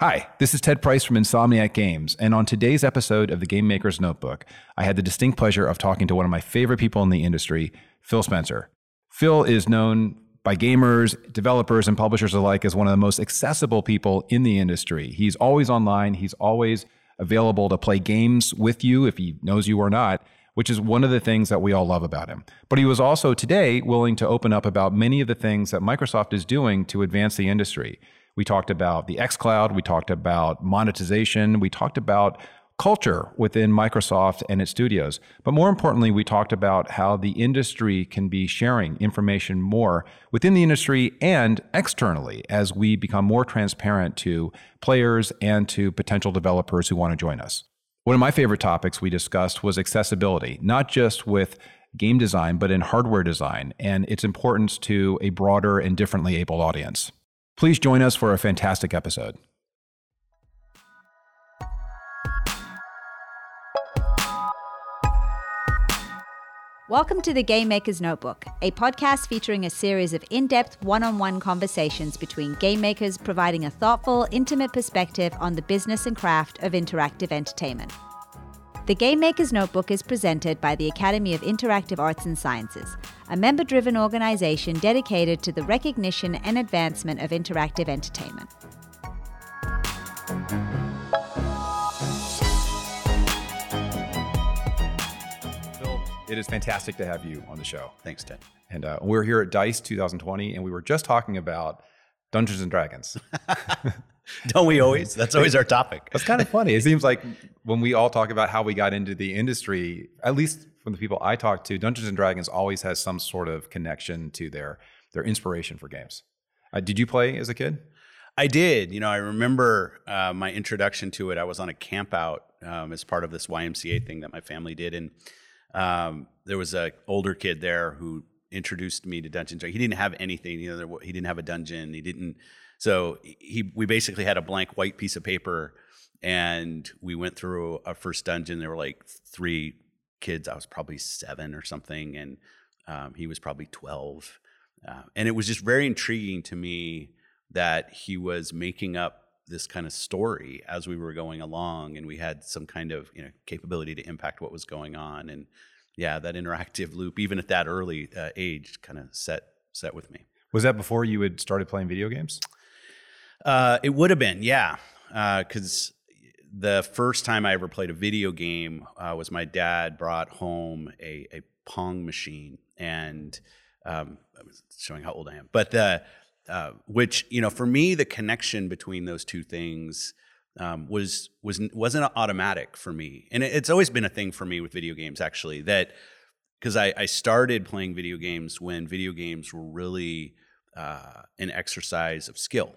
Hi, this is Ted Price from Insomniac Games, and on today's episode of the Game Maker's Notebook, I had the distinct pleasure of talking to one of my favorite people in the industry, Phil Spencer. Phil is known by gamers, developers, and publishers alike as one of the most accessible people in the industry. He's always online, he's always available to play games with you if he knows you or not, which is one of the things that we all love about him. But he was also today willing to open up about many of the things that Microsoft is doing to advance the industry. We talked about the xCloud. we talked about monetization, we talked about culture within Microsoft and its studios. But more importantly, we talked about how the industry can be sharing information more within the industry and externally as we become more transparent to players and to potential developers who want to join us. One of my favorite topics we discussed was accessibility, not just with game design, but in hardware design and its importance to a broader and differently able audience. Please join us for a fantastic episode. Welcome to the Game Maker's Notebook, a podcast featuring a series of in depth one on one conversations between game makers providing a thoughtful, intimate perspective on the business and craft of interactive entertainment. The Game Maker's Notebook is presented by the Academy of Interactive Arts and Sciences, a member driven organization dedicated to the recognition and advancement of interactive entertainment. Phil, it is fantastic to have you on the show. Thanks, Ted. And uh, we're here at DICE 2020, and we were just talking about Dungeons and Dragons. Don't we always? That's always our topic. It's kind of funny. It seems like when we all talk about how we got into the industry, at least from the people I talk to, Dungeons and Dragons always has some sort of connection to their their inspiration for games. Uh, did you play as a kid? I did. You know, I remember uh, my introduction to it. I was on a camp out um, as part of this YMCA thing that my family did, and um, there was a older kid there who introduced me to Dungeons. He didn't have anything. You know, there, he didn't have a dungeon. He didn't. So he, we basically had a blank white piece of paper, and we went through a first dungeon. There were like three kids. I was probably seven or something, and um, he was probably twelve. Uh, and it was just very intriguing to me that he was making up this kind of story as we were going along, and we had some kind of you know capability to impact what was going on. And yeah, that interactive loop, even at that early uh, age, kind of set set with me. Was that before you had started playing video games? Uh, it would have been, yeah, because uh, the first time I ever played a video game uh, was my dad brought home a, a Pong machine, and um, I was showing how old I am, but the uh, which you know for me the connection between those two things um, was was wasn't automatic for me, and it, it's always been a thing for me with video games actually that because I, I started playing video games when video games were really uh, an exercise of skill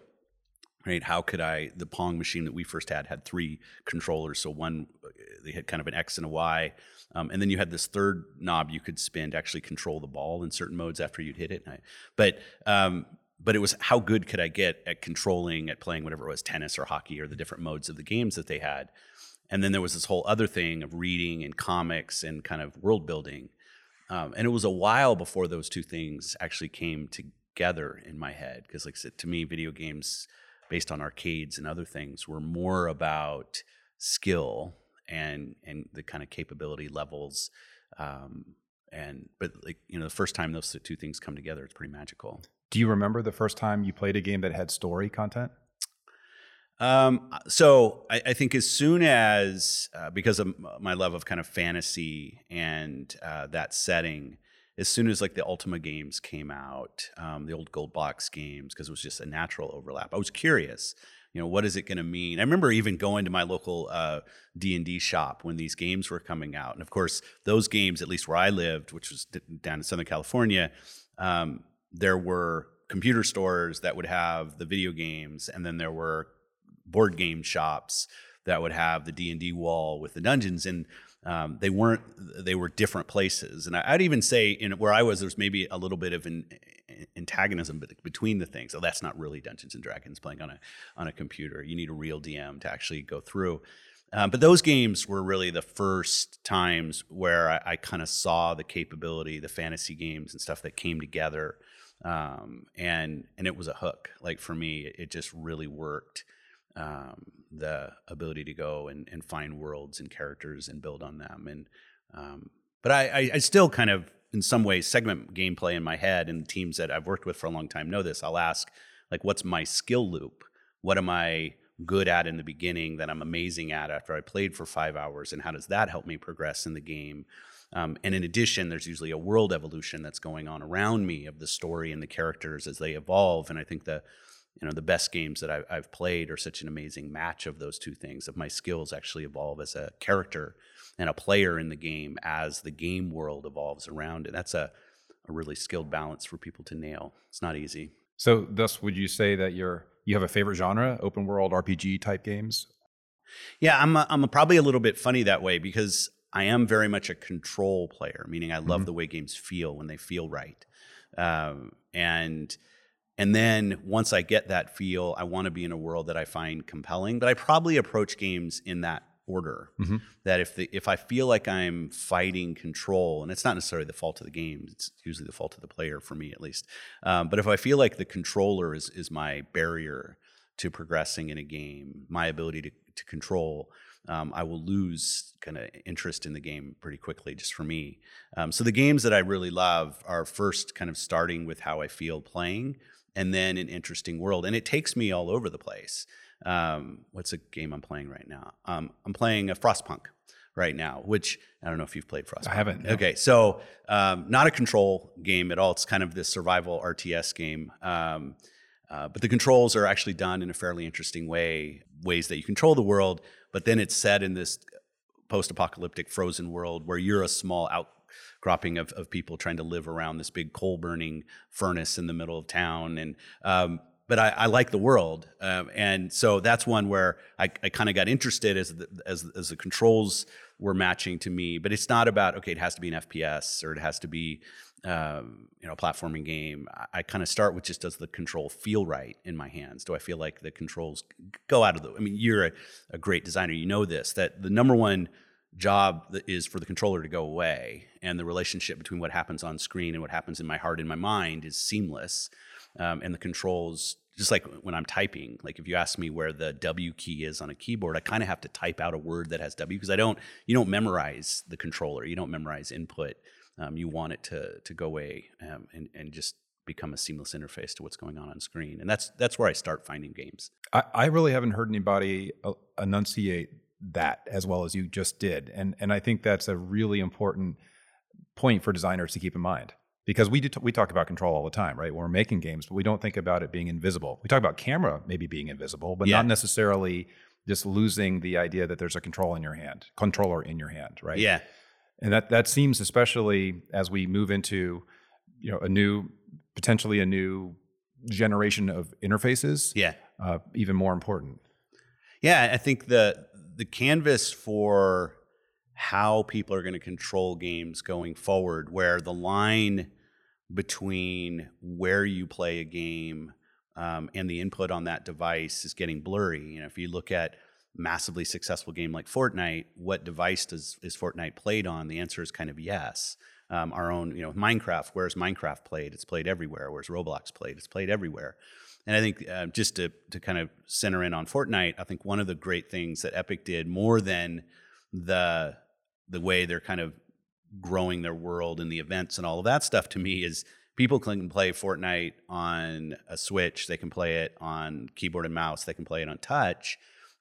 right? How could i the pong machine that we first had had three controllers so one they had kind of an x and a y um, and then you had this third knob you could spin to actually control the ball in certain modes after you'd hit it but um, but it was how good could i get at controlling at playing whatever it was tennis or hockey or the different modes of the games that they had? And then there was this whole other thing of reading and comics and kind of world building um, and it was a while before those two things actually came together in my head because like I said, to me video games based on arcades and other things were more about skill and and the kind of capability levels um, and but like you know the first time those two things come together it's pretty magical. Do you remember the first time you played a game that had story content? Um, so I, I, think as soon as uh, because of my love of kind of fantasy and uh, that setting as soon as like the Ultima games came out, um, the old Gold Box games, because it was just a natural overlap. I was curious, you know, what is it going to mean? I remember even going to my local uh, D and D shop when these games were coming out, and of course, those games, at least where I lived, which was down in Southern California, um, there were computer stores that would have the video games, and then there were board game shops that would have the D and D wall with the dungeons and um, they weren't they were different places. And i'd even say in where i was there's maybe a little bit of an antagonism between the things. Oh that's not really dungeons and dragons playing on a on a computer. You need a real dm to actually go through. Um, but those games were really the first times where i, I kind of saw the capability the fantasy games and stuff that came together. Um, and and it was a hook. Like for me it, it just really worked um, the ability to go and, and find worlds and characters and build on them. And um, but I, I, I still kind of in some ways segment gameplay in my head and teams that I've worked with for a long time know this. I'll ask like, what's my skill loop? What am I good at in the beginning that I'm amazing at after I played for five hours, and how does that help me progress in the game? Um, and in addition, there's usually a world evolution that's going on around me of the story and the characters as they evolve. And I think the you know the best games that I, I've played are such an amazing match of those two things. Of my skills actually evolve as a character and a player in the game as the game world evolves around it. That's a a really skilled balance for people to nail. It's not easy. So, thus, would you say that you're you have a favorite genre, open world RPG type games? Yeah, I'm a, I'm a probably a little bit funny that way because I am very much a control player, meaning I love mm-hmm. the way games feel when they feel right, um, and and then once I get that feel, I want to be in a world that I find compelling. But I probably approach games in that order. Mm-hmm. That if the if I feel like I'm fighting control, and it's not necessarily the fault of the game, it's usually the fault of the player for me at least. Um, but if I feel like the controller is is my barrier to progressing in a game, my ability to to control. Um, I will lose kind of interest in the game pretty quickly, just for me. Um, so the games that I really love are first kind of starting with how I feel playing, and then an interesting world, and it takes me all over the place. Um, what's a game I'm playing right now? Um, I'm playing a Frostpunk right now, which I don't know if you've played Frostpunk. I haven't. No. Okay, so um, not a control game at all. It's kind of this survival RTS game. Um, uh, but the controls are actually done in a fairly interesting way, ways that you control the world. But then it's set in this post-apocalyptic frozen world where you're a small outcropping of, of people trying to live around this big coal burning furnace in the middle of town and um, but I, I, like the world, um, and so that's one where I, I kind of got interested as the, as as the controls were matching to me. But it's not about okay, it has to be an FPS or it has to be um, you know a platforming game. I, I kind of start with just does the control feel right in my hands? Do I feel like the controls go out of the? I mean, you're a, a great designer, you know this that the number one job is for the controller to go away and the relationship between what happens on screen and what happens in my heart and my mind is seamless um, and the controls just like when I'm typing, like if you ask me where the W key is on a keyboard, I kind of have to type out a word that has W because I don't, you don't memorize the controller, you don't memorize input. Um, you want it to to go away um, and and just become a seamless interface to what's going on on screen, and that's that's where I start finding games. I, I really haven't heard anybody uh, enunciate that as well as you just did, and and I think that's a really important point for designers to keep in mind because we do t- we talk about control all the time, right? When we're making games, but we don't think about it being invisible. We talk about camera maybe being invisible, but yeah. not necessarily just losing the idea that there's a control in your hand, controller in your hand, right? Yeah. And that that seems especially as we move into you know a new potentially a new generation of interfaces. Yeah. Uh, even more important. Yeah, I think the the canvas for how people are going to control games going forward, where the line between where you play a game um, and the input on that device is getting blurry. You know, if you look at massively successful game like Fortnite, what device does is Fortnite played on? The answer is kind of yes. Um, our own, you know, Minecraft. Where's Minecraft played? It's played everywhere. Where's Roblox played? It's played everywhere. And I think uh, just to to kind of center in on Fortnite, I think one of the great things that Epic did more than the the way they're kind of growing their world and the events and all of that stuff to me is people can play Fortnite on a Switch, they can play it on keyboard and mouse, they can play it on touch,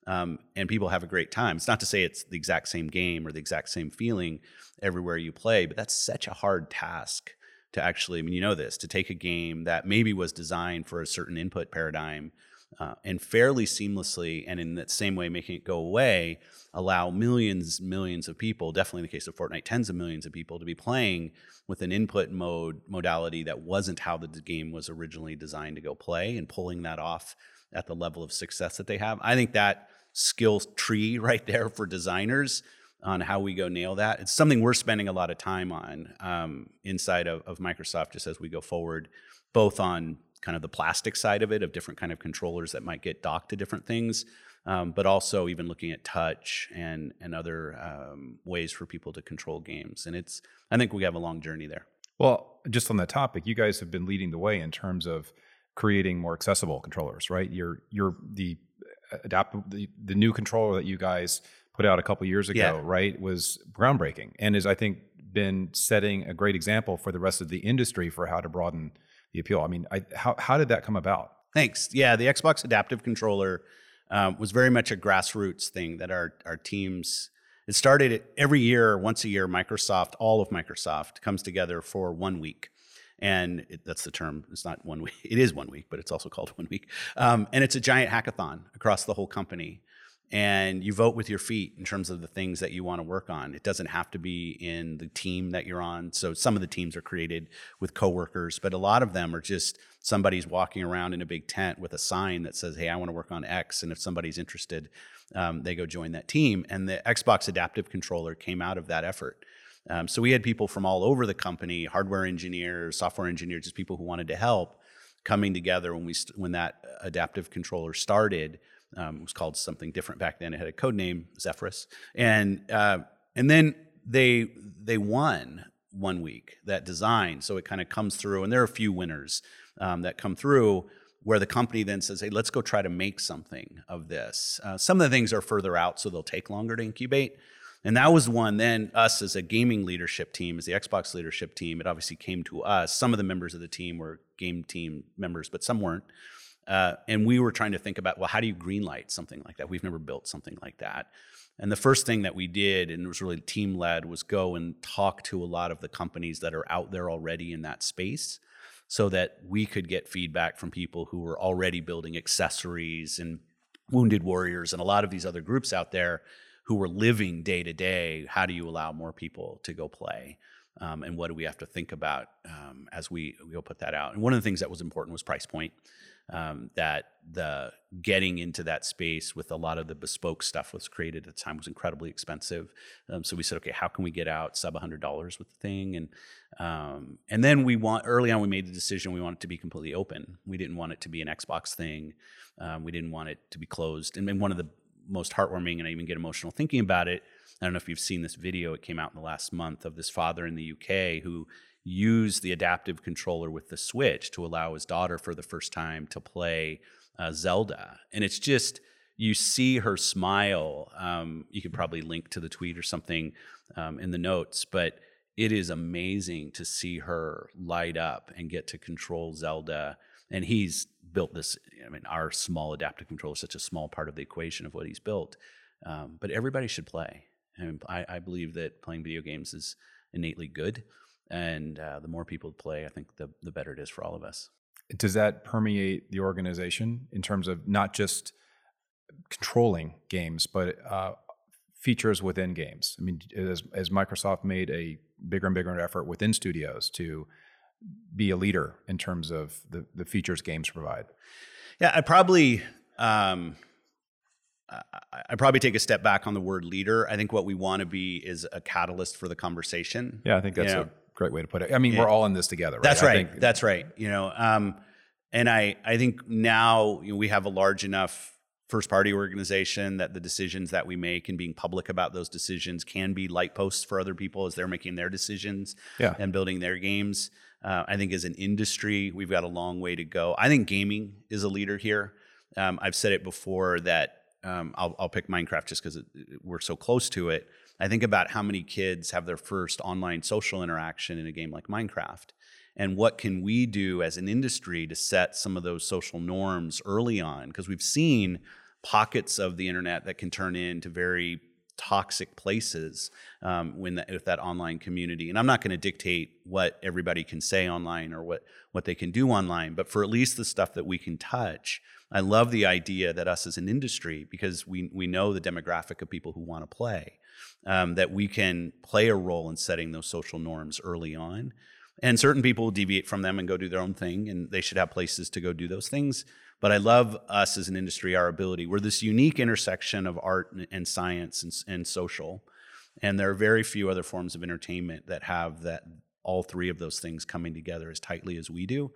um, and people have a great time. It's not to say it's the exact same game or the exact same feeling everywhere you play, but that's such a hard task to actually, I mean, you know this, to take a game that maybe was designed for a certain input paradigm uh, and fairly seamlessly, and in that same way, making it go away, allow millions, millions of people, definitely in the case of Fortnite, tens of millions of people to be playing with an input mode modality that wasn't how the game was originally designed to go play, and pulling that off at the level of success that they have. I think that skill tree right there for designers on how we go nail that. It's something we're spending a lot of time on um, inside of, of Microsoft just as we go forward, both on kind of the plastic side of it of different kind of controllers that might get docked to different things um, but also even looking at touch and and other um, ways for people to control games. And it's i think we have a long journey there. Well just on that topic you guys have been leading the way in terms of creating more accessible controllers right? You're you're the adapt the, the new controller that you guys put out a couple years ago, Yeah. right, was groundbreaking and is I think been setting a great example for the rest of the industry for how to broaden the appeal. I mean, I, how how did that come about? Thanks. Yeah, the Xbox Adaptive Controller um, was very much a grassroots thing that our our teams. It started every year, once a year. Microsoft, all of Microsoft, comes together for one week, and it, that's the term. It's not one week. It is one week, but it's also called one week. Um, and it's a giant hackathon across the whole company. And you vote with your feet in terms of the things that you want to work on. It doesn't have to be in the team that you're on. So some of the teams are created with coworkers, but a lot of them are just somebody's walking around in a big tent with a sign that says, "Hey, I want to work on X," and if somebody's interested, um, they go join that team. And the Xbox Adaptive Controller came out of that effort. Um, so we had people from all over the company, hardware engineers, software engineers, just people who wanted to help, coming together when we st- when that adaptive controller started. Um, it was called something different back then. It had a code name, Zephyrus, and uh, and then they they won one week that design. So it kind of comes through, and there are a few winners um, that come through where the company then says, "Hey, let's go try to make something of this." Uh, some of the things are further out, so they'll take longer to incubate. And that was one. Then us as a gaming leadership team, as the Xbox leadership team, it obviously came to us. Some of the members of the team were game team members, but some weren't. Uh, and we were trying to think about, well, how do you greenlight something like that? We've never built something like that. And the first thing that we did, and it was really team led, was go and talk to a lot of the companies that are out there already in that space so that we could get feedback from people who were already building accessories and wounded warriors and a lot of these other groups out there who were living day to day. How do you allow more people to go play? Um, and what do we have to think about um, as we, we go put that out? And one of the things that was important was price point. Um, that the getting into that space with a lot of the bespoke stuff was created at the time was incredibly expensive. Um, so we said, okay, how can we get out sub hundred dollars with the thing? And um, and then we want early on we made the decision we want it to be completely open. We didn't want it to be an Xbox thing. Um, we didn't want it to be closed. And then one of the most heartwarming, and I even get emotional thinking about it. I don't know if you've seen this video. It came out in the last month of this father in the UK who used the adaptive controller with the Switch to allow his daughter for the first time to play uh, Zelda. And it's just, you see her smile. Um, you could probably link to the tweet or something um, in the notes, but it is amazing to see her light up and get to control Zelda. And he's built this. I mean, our small adaptive controller is such a small part of the equation of what he's built. Um, but everybody should play. And I, I believe that playing video games is innately good. And uh, the more people play, I think the, the better it is for all of us. Does that permeate the organization in terms of not just controlling games, but uh, features within games? I mean, as, as Microsoft made a bigger and bigger effort within studios to be a leader in terms of the, the features games provide? Yeah, I probably um, I, I probably take a step back on the word leader. I think what we want to be is a catalyst for the conversation. Yeah, I think that's You know, a great way to put it. I mean, Yeah. we're all in this together. Right? That's I right. think- That's right. You know, um, and I I think now you know, we have a large enough first party organization that the decisions that we make and being public about those decisions can be light posts for other people as they're making their decisions Yeah. and building their games. Uh, I think as an industry, we've got a long way to go. I think gaming is a leader here. Um, I've said it before that um, I'll, I'll pick Minecraft just because we're so close to it. I think about how many kids have their first online social interaction in a game like Minecraft. And what can we do as an industry to set some of those social norms early on? Because we've seen pockets of the internet that can turn into very toxic places um, when that, with that online community. And I'm not going to dictate what everybody can say online or what what they can do online, but for at least the stuff that we can touch, I love the idea that us as an industry, because we we know the demographic of people who want to play, um, that we can play a role in setting those social norms early on. And certain people deviate from them and go do their own thing, and they should have places to go do those things. But I love us as an industry, our ability. We're this unique intersection of art and, science and, and social. And there are very few other forms of entertainment that have that all three of those things coming together as tightly as we do.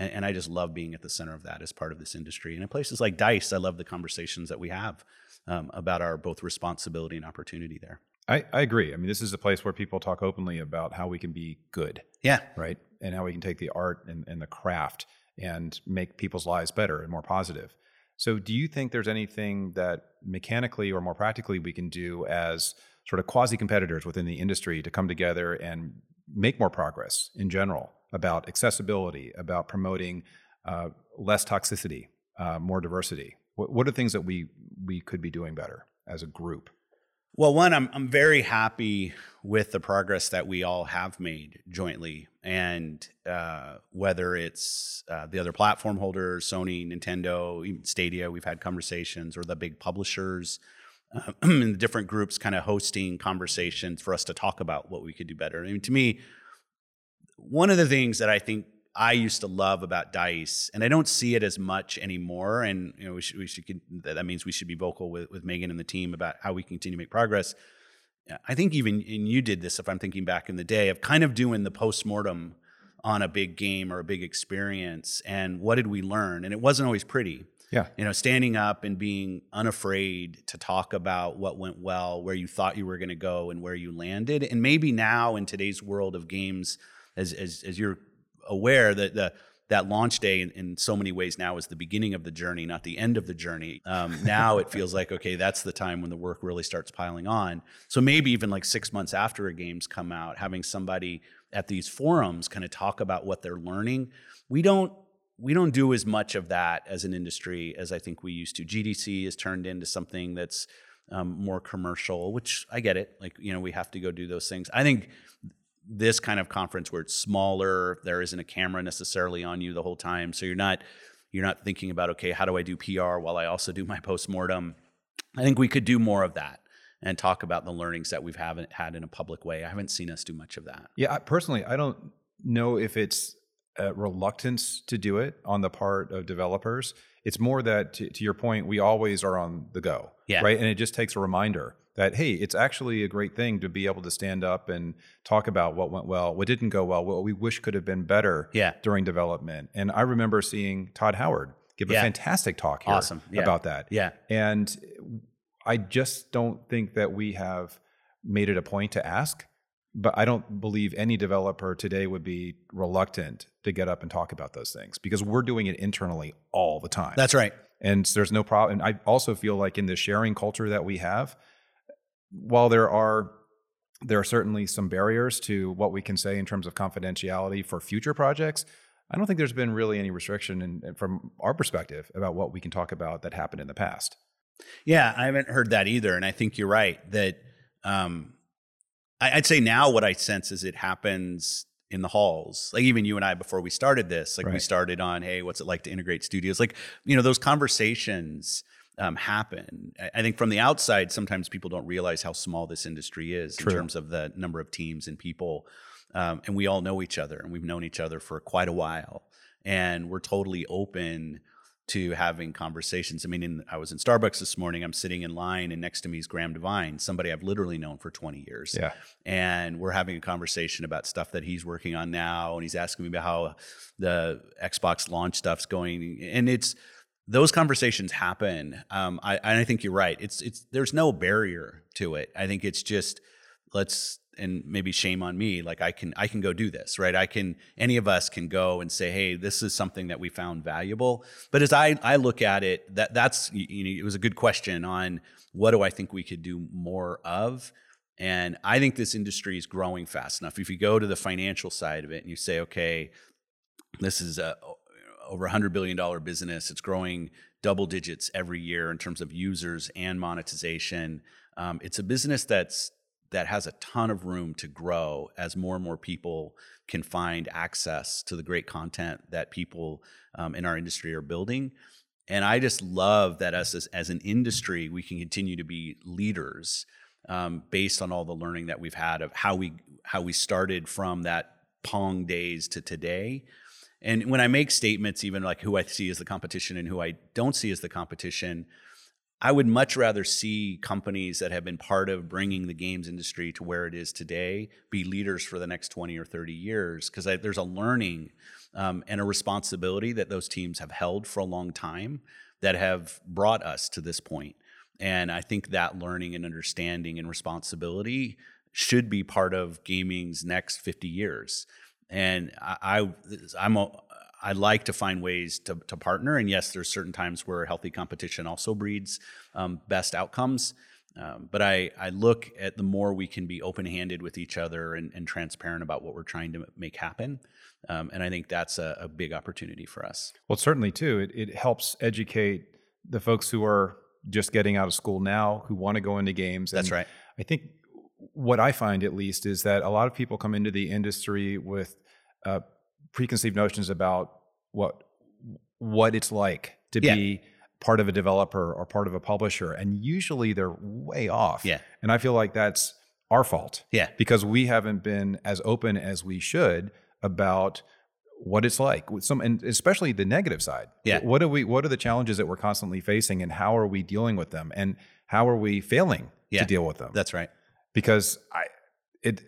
And, and I just love being at the center of that as part of this industry. And in places like Dice, I love the conversations that we have um, about our both responsibility and opportunity there. I, I agree. I mean, this is a place where people talk openly about how we can be good, Yeah, right? And how we can take the art and, and the craft and make people's lives better and more positive. So, do you think there's anything that mechanically or more practically we can do as sort of quasi competitors within the industry to come together and make more progress in general about accessibility, about promoting uh, less toxicity, uh, more diversity? What, what are things that we we could be doing better as a group? Well, one, I'm I'm very happy with the progress that we all have made jointly, and uh, whether it's uh, the other platform holders, Sony, Nintendo, even Stadia, we've had conversations, or the big publishers, uh, and the different groups kind of hosting conversations for us to talk about what we could do better. I mean, to me, one of the things that I think I used to love about dice, and I don't see it as much anymore. And you know, we should, we should that means we should be vocal with, with Meggan and the team about how we continue to make progress. I think even and you did this, if I'm thinking back in the day, of kind of doing the post mortem on a big game or a big experience, and what did we learn? And it wasn't always pretty. Yeah, you know, standing up and being unafraid to talk about what went well, where you thought you were going to go, and where you landed, and maybe now in today's world of games, as as, as you're aware that the that launch day in, in, so many ways now is the beginning of the journey, not the end of the journey. Um, now it feels like, okay, that's the time when the work really starts piling on. So maybe even like six months after a game's come out, having somebody at these forums kind of talk about what they're learning. We don't we don't do as much of that as an industry as I think we used to. GDC has turned into something that's um, more commercial, which I get it. Like you know, we have to go do those things. I think this kind of conference where it's smaller, there isn't a camera necessarily on you the whole time, so you're not you're not thinking about okay, how do I do PR while I also do my postmortem. I think we could do more of that and talk about the learnings that we've haven't had in a public way. I haven't seen us do much of that. Yeah, I, personally, I don't know if it's a reluctance to do it on the part of developers. It's more that, to, to your point, we always are on the go, yeah. right? And it just takes a reminder that hey it's actually a great thing to be able to stand up and talk about what went well what didn't go well what we wish could have been better yeah. during development and i remember seeing todd howard give a fantastic talk here awesome. yeah. about that yeah and i just don't think that we have made it a point to ask but i don't believe any developer today would be reluctant to get up and talk about those things because we're doing it internally all the time that's right and there's no problem and i also feel like in the sharing culture that we have while there are there are certainly some barriers to what we can say in terms of confidentiality for future projects. I don't think there's been really any restriction in, from our perspective about what we can talk about that happened in the past. Yeah, I haven't heard that either, and I think you're right that um, I, would say now what I sense is it happens in the halls. Like even you and I before we started this, like right. we started on, hey, what's it like to integrate studios? Like you know those conversations um, happen. I think from the outside, sometimes people don't realize how small this industry is True. in terms of the number of teams and people. Um, and we all know each other, and we've known each other for quite a while, and we're totally open to having conversations. I mean, in, I was in Starbucks this morning. I'm sitting in line, and next to me is Graeme Devine, somebody I've literally known for 20 years. Yeah. And we're having a conversation about stuff that he's working on now, and he's asking me about how the Xbox launch stuff's going, and it's those conversations happen. Um, I, I think you're right. It's it's there's no barrier to it. I think it's just let's and maybe shame on me. Like I can I can go do this, right? I can any of us can go and say, hey, this is something that we found valuable. But as I I look at it, that that's you know it was a good question on what do I think we could do more of. And I think this industry is growing fast enough. If you go to the financial side of it and you say, okay, this is a over a $100 billion business. It's growing double digits every year in terms of users and monetization. Um, it's a business that's that has a ton of room to grow as more and more people can find access to the great content that people um, in our industry are building. And I just love that us as, as an industry, we can continue to be leaders um, based on all the learning that we've had of how we how we started from that Pong days to today. And when I make statements, even like who I see as the competition and who I don't see as the competition, I would much rather see companies that have been part of bringing the games industry to where it is today be leaders for the next 20 or 30 years because there's a learning um, and a responsibility that those teams have held for a long time that have brought us to this point. And I think that learning and understanding and responsibility should be part of gaming's next 50 years and I, I am I like to find ways to, to partner. And yes, there's certain times where healthy competition also breeds um, best outcomes. Um, but I, I look at the more we can be open handed with each other and, and, transparent about what we're trying to make happen. Um, and I think that's a, a, big opportunity for us. Well, certainly, too. It, it helps educate the folks who are just getting out of school now who want to go into games. And that's right. I think what I find, at least, is that a lot of people come into the industry with uh, preconceived notions about what what it's like to yeah. be part of a developer or part of a publisher and usually they're way off yeah. and i feel like that's our fault yeah. because we haven't been as open as we should about what it's like with some and especially the negative side. Yeah. What are we what are the challenges that we're constantly facing and how are we dealing with them and how are we failing yeah. to deal with them? That's right because i it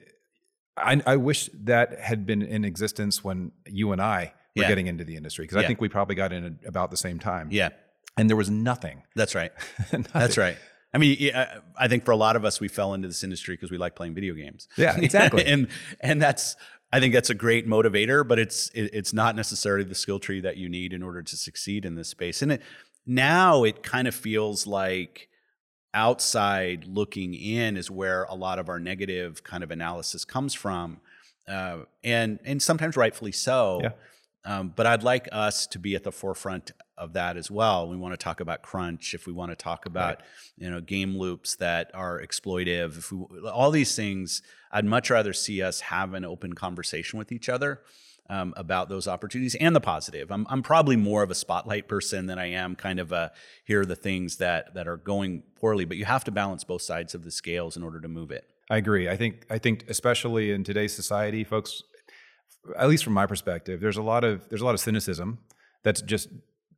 I, I wish that had been in existence when you and I were Yeah. getting into the industry because I think we probably got in at about the same time. yeah and there was nothing. that's right Nothing. that's right i mean i think for a lot of us we fell into this industry because we like playing video games Yeah, exactly. and and that's i think that's a great motivator but it's it, it's not necessarily the skill tree that you need in order to succeed in this space and it, now it kind of feels like outside looking in is where a lot of our negative kind of analysis comes from uh, and and sometimes rightfully so Yeah. um, but I'd like us to be at the forefront of that as well. We want to talk about crunch. If we want to talk about you know game loops that are exploitive, if we all these things, I'd much rather see us have an open conversation with each other um, about those opportunities and the positive. I'm I'm probably more of a spotlight person than I am kind of a here are the things that that are going poorly. But you have to balance both sides of the scales in order to move it. I agree. I think I think especially in today's society, folks, at least from my perspective, there's a lot of there's a lot of cynicism that's just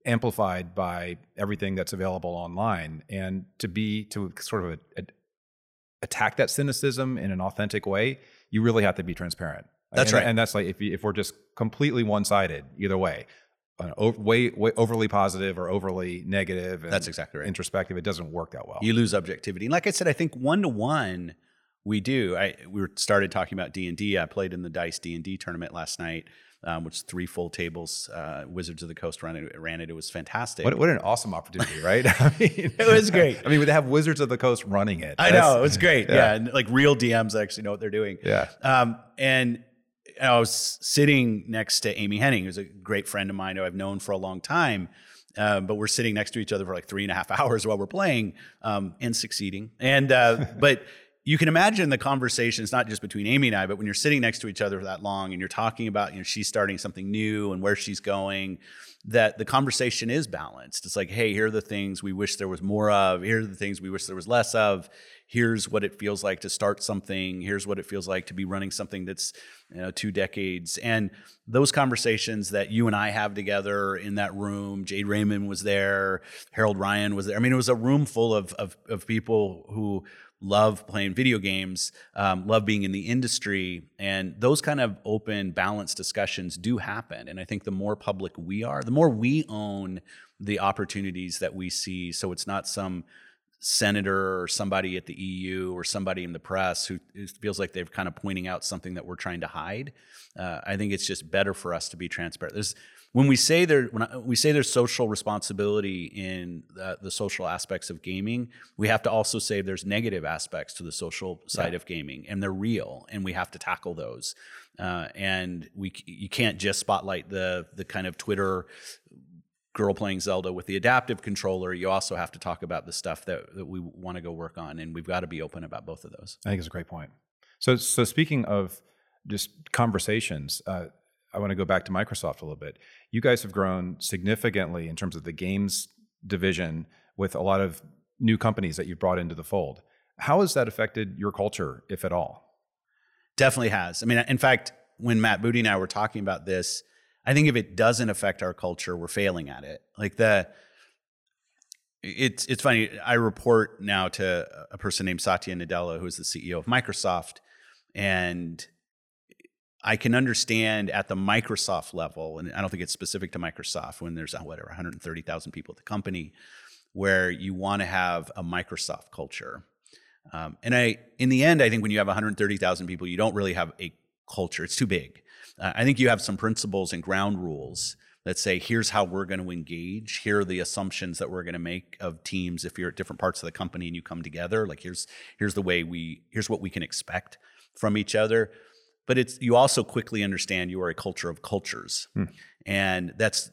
amplified by everything that's available online, and to be to sort of a, a, attack that cynicism in an authentic way, you really have to be transparent. That's And- right. and that's like if you, if we're just completely one sided either way, o- way, way overly positive or overly negative. And That's exactly right. Introspective, it doesn't work that well. you lose objectivity. And like I said, I think one to one we do. I we started talking about D and D. I played in the Dice D and D tournament last night, um, which three full tables. Uh, Wizards of the Coast ran it. Ran it. It was fantastic. What, what an awesome opportunity, right? I mean, It was great. I mean, we have Wizards of the Coast running it. I That's- know it was great. yeah. Yeah. and like real DMs actually know what they're doing. Yeah. Um, and I was sitting next to Amy Hennig, who's a great friend of mine who I've known for a long time. Um, but we're sitting next to each other for like three and a half hours while we're playing um, and succeeding. And uh, but you can imagine the conversations not just between Amy and I, but when you're sitting next to each other for that long and you're talking about you know she's starting something new and where she's going, that the conversation is balanced. It's like, hey, here are the things we wish there was more of. Here are the things we wish there was less of. Here's what it feels like to start something. Here's what it feels like to be running something that's you know two decades. And those conversations that you and I have together in that room, Jade Raymond was there, Harold Ryan was there. I mean, it was a room full of of, of people who love playing video games, um, love being in the industry, and those kind of open, balanced discussions do happen. And I think the more public we are, the more we own the opportunities that we see. So it's not some senator or somebody at the EU or somebody in the press who feels like they're kind of pointing out something that we're trying to hide. Uh, I think it's just better for us to be transparent. There's when we say there when I- we say there's social responsibility in the, the social aspects of gaming, we have to also say there's negative aspects to the social side Yeah. of gaming, and they're real, and we have to tackle those. Uh, and we you can't just spotlight the the kind of Twitter girl playing Zelda with the adaptive controller. You also have to talk about the stuff that, that we want to go work on, and we've got to be open about both of those. I think it's a great point. So, so speaking of just conversations, uh, I want to go back to Microsoft a little bit. You guys have grown significantly in terms of the games division with a lot of new companies that you've brought into the fold. How has that affected your culture, if at all? Definitely has. I mean, in fact, when Matt Booty and I were talking about this, I think if it doesn't affect our culture, we're failing at it. Like the it's it's funny. I report now to a person named Satya Nadella, who is the CEO of Microsoft, and I can understand at the Microsoft level, and I don't think it's specific to Microsoft when there's whatever 130,000 people at the company, where you want to have a Microsoft culture. Um, and I, in the end, I think when you have 130,000 people, you don't really have a culture. It's too big. uh, I think you have some principles and ground rules that say here's how we're going to engage here are the assumptions that we're going to make of teams if you're at different parts of the company and you come together like here's here's the way we here's what we can expect from each other but it's you also quickly understand you are a culture of cultures hmm. and that's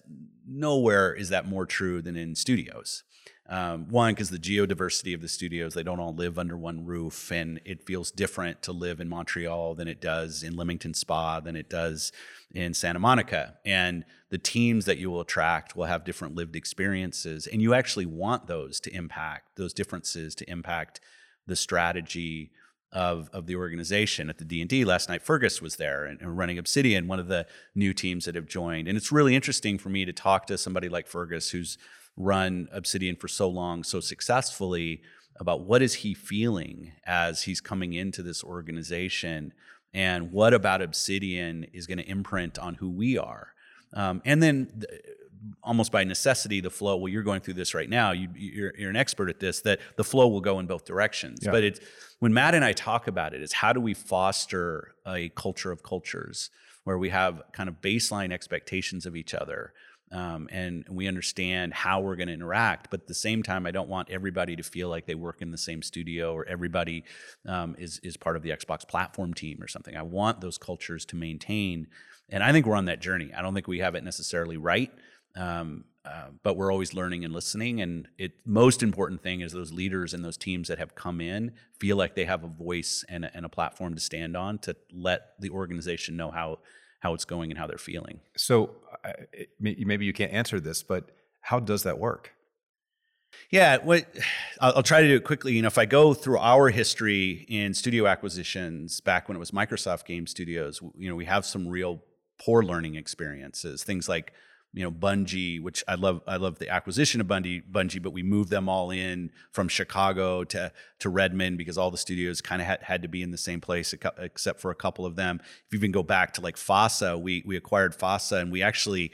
nowhere is that more true than in studios um, one, because the geodiversity of the studios, they don't all live under one roof, and it feels different to live in Montreal than it does in Leamington Spa than it does in Santa Monica. And the teams that you will attract will have different lived experiences, and you actually want those to impact those differences to impact the strategy of of the organization at the D&D last night Feargus was there and, and, running Obsidian one of the new teams that have joined and it's really interesting for me to talk to somebody like Feargus who's run Obsidian for so long, so successfully, about what is he feeling as he's coming into this organization, and what about Obsidian is going to imprint on who we are. Um, and then, almost by necessity, the flow. Well, you're going through this right now. You, you're, you're an expert at this. That the flow will go in both directions. Yeah. But it's when Matt and I talk about it, is how do we foster a culture of cultures where we have kind of baseline expectations of each other um, and we understand how we're going to interact. But at the same time, I don't want everybody to feel like they work in the same studio or everybody um, is is part of the Xbox platform team or something. I want those cultures to maintain, and I think we're on that journey. I don't think we have it necessarily right. Um, uh, but we're always learning and listening. And it most important thing is those leaders and those teams that have come in feel like they have a voice and a, and a platform to stand on to let the organization know how how it's going and how they're feeling. So uh, maybe you can't answer this, but how does that work? Yeah, what I'll, I'll, try to do it quickly. You know, if I go through our history in studio acquisitions back when it was Microsoft Game Studios, you know, we have some real poor learning experiences. Things like you know Bungie, which I love. I love the acquisition of Bungie, Bungie, but we moved them all in from Chicago to to Redmond because all the studios kind of had, had to be in the same place except for a couple of them. If you even go back to like FASA, we we acquired FASA and we actually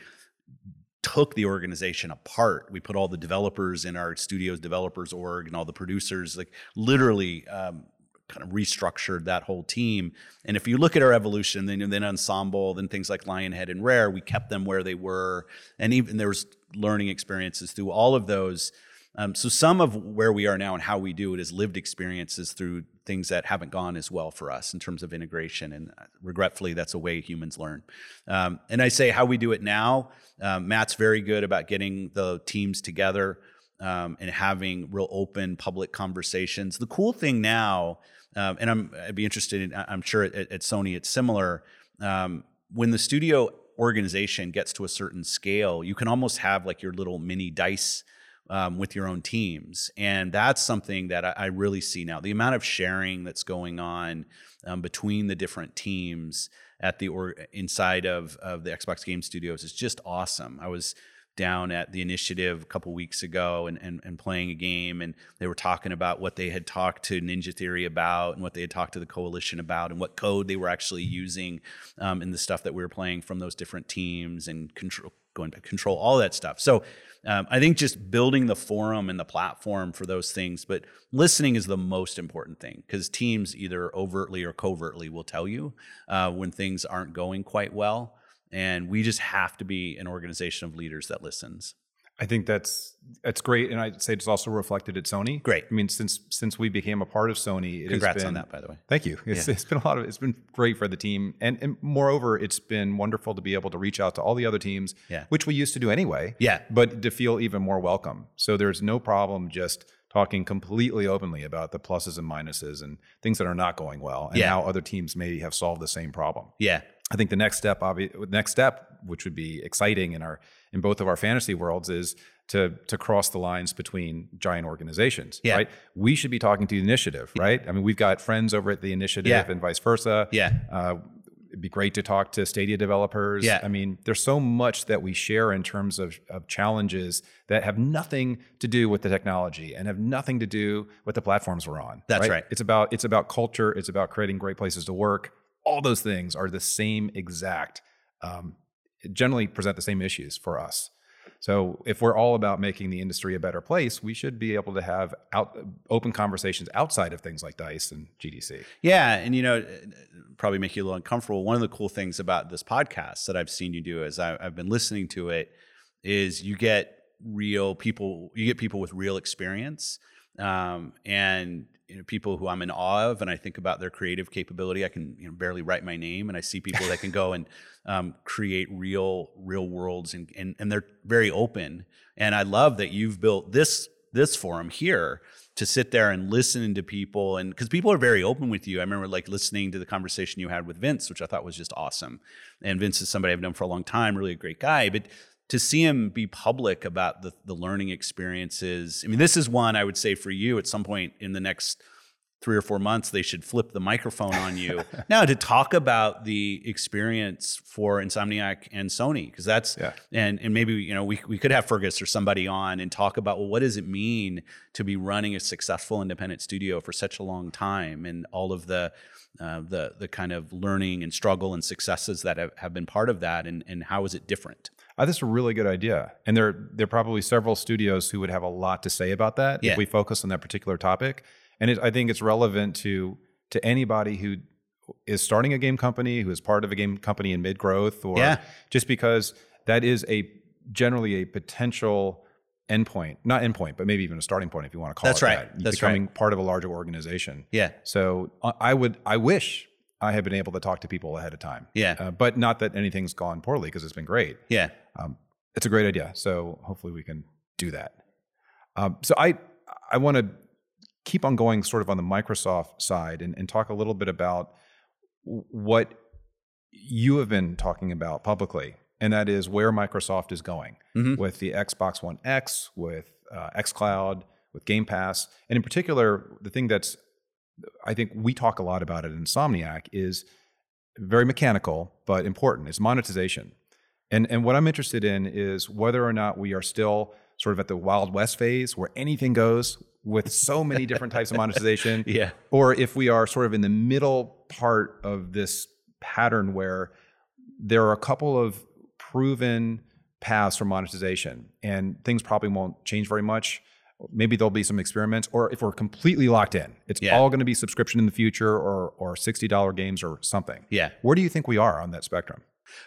took the organization apart. We put all the developers in our studios developers org and all the producers, like literally um, kind of restructured that whole team. And if you look at our evolution, then then ensemble, then things like Lionhead and Rare, we kept them where they were, and even there was learning experiences through all of those. Um, so some of where we are now and how we do it is lived experiences through things that haven't gone as well for us in terms of integration. And uh, regretfully, that's a way humans learn. Um, and I say how we do it now. Um, Matt's very good about getting the teams together um, and having real open public conversations. The cool thing now um, and I'm I'd be interested in I'm sure at, at Sony it's similar. Um, when the studio organization gets to a certain scale, you can almost have like your little mini dice um, with your own teams, and that's something that I, I, really see now. The amount of sharing that's going on um, between the different teams at the or inside of of the Xbox Game Studios is just awesome. I was down at the initiative a couple weeks ago and, and, and playing a game and they were talking about what they had talked to ninja theory about and what they had talked to the coalition about and what code they were actually using um, in the stuff that we were playing from those different teams and control going to control all that stuff. So um, i think just building the forum and the platform for those things but listening is the most important thing because teams either overtly or covertly will tell you uh, when things aren't going quite well and we just have to be an organization of leaders that listens I think that's that's great, and I'd say it's also reflected at Sony. Great. I mean, since since we became a part of Sony, it congrats been, on that, by the way. Thank you. It's, yeah. it's been a lot of it's been great for the team, and and moreover, it's been wonderful to be able to reach out to all the other teams, yeah. which we used to do anyway. Yeah. But to feel even more welcome. So there's no problem just talking completely openly about the pluses and minuses and things that are not going well, and yeah. how other teams maybe have solved the same problem. Yeah. I think the next step, obvi- next step, which would be exciting in our in both of our fantasy worlds, is to to cross the lines between giant organizations. Yeah. Right. We should be talking to the initiative, right? I mean, we've got friends over at the initiative yeah. and vice versa. Yeah. Uh, it'd be great to talk to Stadia developers. Yeah. I mean, there's so much that we share in terms of, of challenges that have nothing to do with the technology and have nothing to do with the platforms we're on. That's right. right. It's about it's about culture. It's about creating great places to work all those things are the same exact, um, generally present the same issues for us. So if we're all about making the industry a better place, we should be able to have out, open conversations outside of things like Dice and GDC. Yeah, and you know, probably make you a little uncomfortable. One of the cool things about this podcast that I've seen you do is I, I've been listening to it is you get real people, you get people with real experience, um, and you know, people who I'm in awe of, and I think about their creative capability. I can you know, barely write my name, and I see people that can go and um, create real, real worlds, and, and and they're very open. And I love that you've built this this forum here to sit there and listen to people, and because people are very open with you. I remember like listening to the conversation you had with Vince, which I thought was just awesome. And Vince is somebody I've known for a long time, really a great guy, but to see him be public about the, the learning experiences. I mean, this is one I would say for you at some point in the next three or four months, they should flip the microphone on you. now to talk about the experience for Insomniac and Sony, because that's yeah. and and maybe you know we we could have Feargus or somebody on and talk about well, what does it mean to be running a successful independent studio for such a long time and all of the uh, the the kind of learning and struggle and successes that have, have been part of that and and how is it different? Oh, this is a really good idea. And there, there are probably several studios who would have a lot to say about that yeah. if we focus on that particular topic. And it, I think it's relevant to to anybody who is starting a game company, who is part of a game company in mid growth, or yeah. just because that is a generally a potential endpoint, not endpoint, but maybe even a starting point if you want to call That's it right. that. That's becoming right. part of a larger organization. Yeah. So uh, I would, I wish I have been able to talk to people ahead of time. Yeah. Uh, but not that anything's gone poorly because it's been great. Yeah. Um, it's a great idea. So hopefully we can do that. Um, so I I want to keep on going sort of on the Microsoft side and, and talk a little bit about what you have been talking about publicly, and that is where Microsoft is going mm-hmm. with the Xbox One X, with uh, xCloud, with Game Pass, and in particular, the thing that's I think we talk a lot about it in Insomniac is very mechanical but important. Is monetization. And and what I'm interested in is whether or not we are still sort of at the Wild West phase where anything goes with so many different types of monetization. Yeah. Or if we are sort of in the middle part of this pattern where there are a couple of proven paths for monetization and things probably won't change very much. Maybe there'll be some experiments, or if we're completely locked in, it's yeah. all going to be subscription in the future or or $60 games or something. Yeah. Where do you think we are on that spectrum?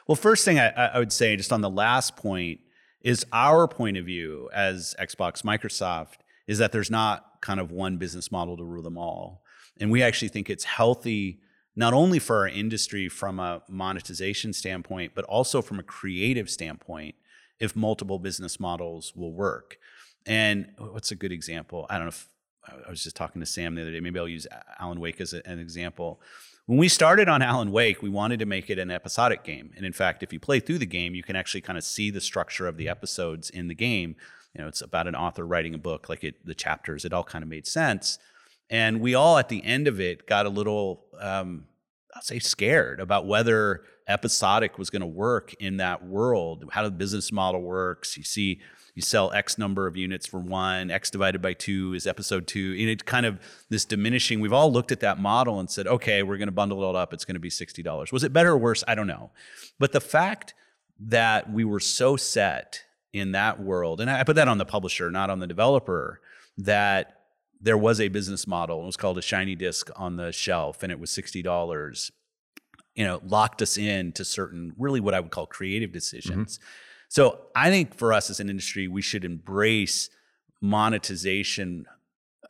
Well, first thing I, I, would say, just on the last point, is our point of view as Xbox Microsoft is that there's not kind of one business model to rule them all. And we actually think it's healthy not only for our industry from a monetization standpoint, but also from a creative standpoint, if multiple business models will work. And what's a good example? I don't know if I was just talking to Sam the other day. Maybe I'll use Alan Wake as a, an example. When we started on Alan Wake, we wanted to make it an episodic game. And in fact, if you play through the game, you can actually kind of see the structure of the episodes in the game. You know, it's about an author writing a book, like it, the chapters, it all kind of made sense. And we all, at the end of it, got a little, um, I'll say, scared about whether episodic was going to work in that world, how the business model works. You see, you sell X number of units for one, X divided by two is episode two. And it kind of this diminishing. We've all looked at that model and said, okay, we're going to bundle it all up. It's going to be $60. Was it better or worse? I don't know. But the fact that we were so set in that world, and I put that on the publisher, not on the developer, that there was a business model. It was called a shiny disc on the shelf, and it was $60 you know locked us in to certain really what i would call creative decisions mm-hmm. So I think for us as an industry, we should embrace monetization uh,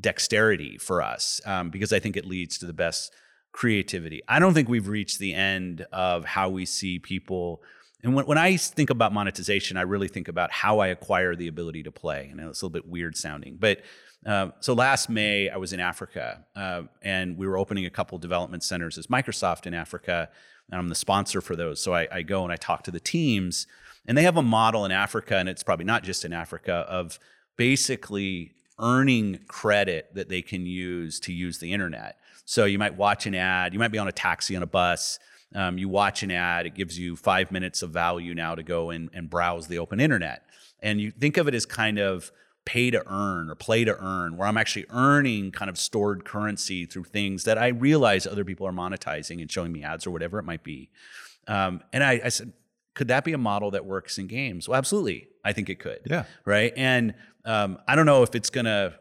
dexterity for us um, because I think it leads to the best creativity. I don't think we've reached the end of how we see people. And when, when I think about monetization, I really think about how I acquire the ability to play. And it's a little bit weird sounding, but uh, so last May I was in Africa, uh, and we were opening a couple development centers as Microsoft in Africa, and I'm the sponsor for those. So I, I go and I talk to the teams, and they have a model in Africa, and it's probably not just in Africa, of basically earning credit that they can use to use the internet. So you might watch an ad, you might be on a taxi on a bus, um, you watch an ad, it gives you five minutes of value now to go and, and browse the open internet. And you think of it as kind of pay to earn or play to earn, where I'm actually earning kind of stored currency through things that I realize other people are monetizing and showing me ads or whatever it might be. Um, and I, I said, could that be a model that works in games? Well, absolutely. I think it could. Yeah. Right. And um, I don't know if it's going to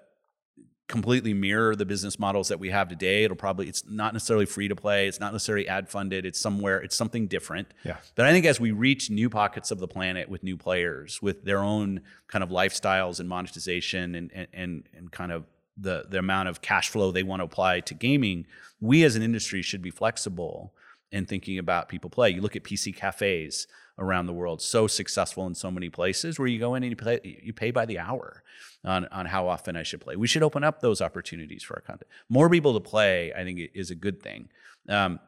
completely mirror the business models that we have today. It'll probably it's not necessarily free to play. It's not necessarily ad funded. It's somewhere. It's something different. Yeah. But I think as we reach new pockets of the planet with new players, with their own kind of lifestyles and monetization and and and, and kind of the the amount of cash flow they want to apply to gaming, we as an industry should be flexible in thinking about people play. You look at PC cafes around the world, so successful in so many places where you go in and you play you pay by the hour on, on how often I should play. We should open up those opportunities for our content. More people to play, I think, is a good thing. Um,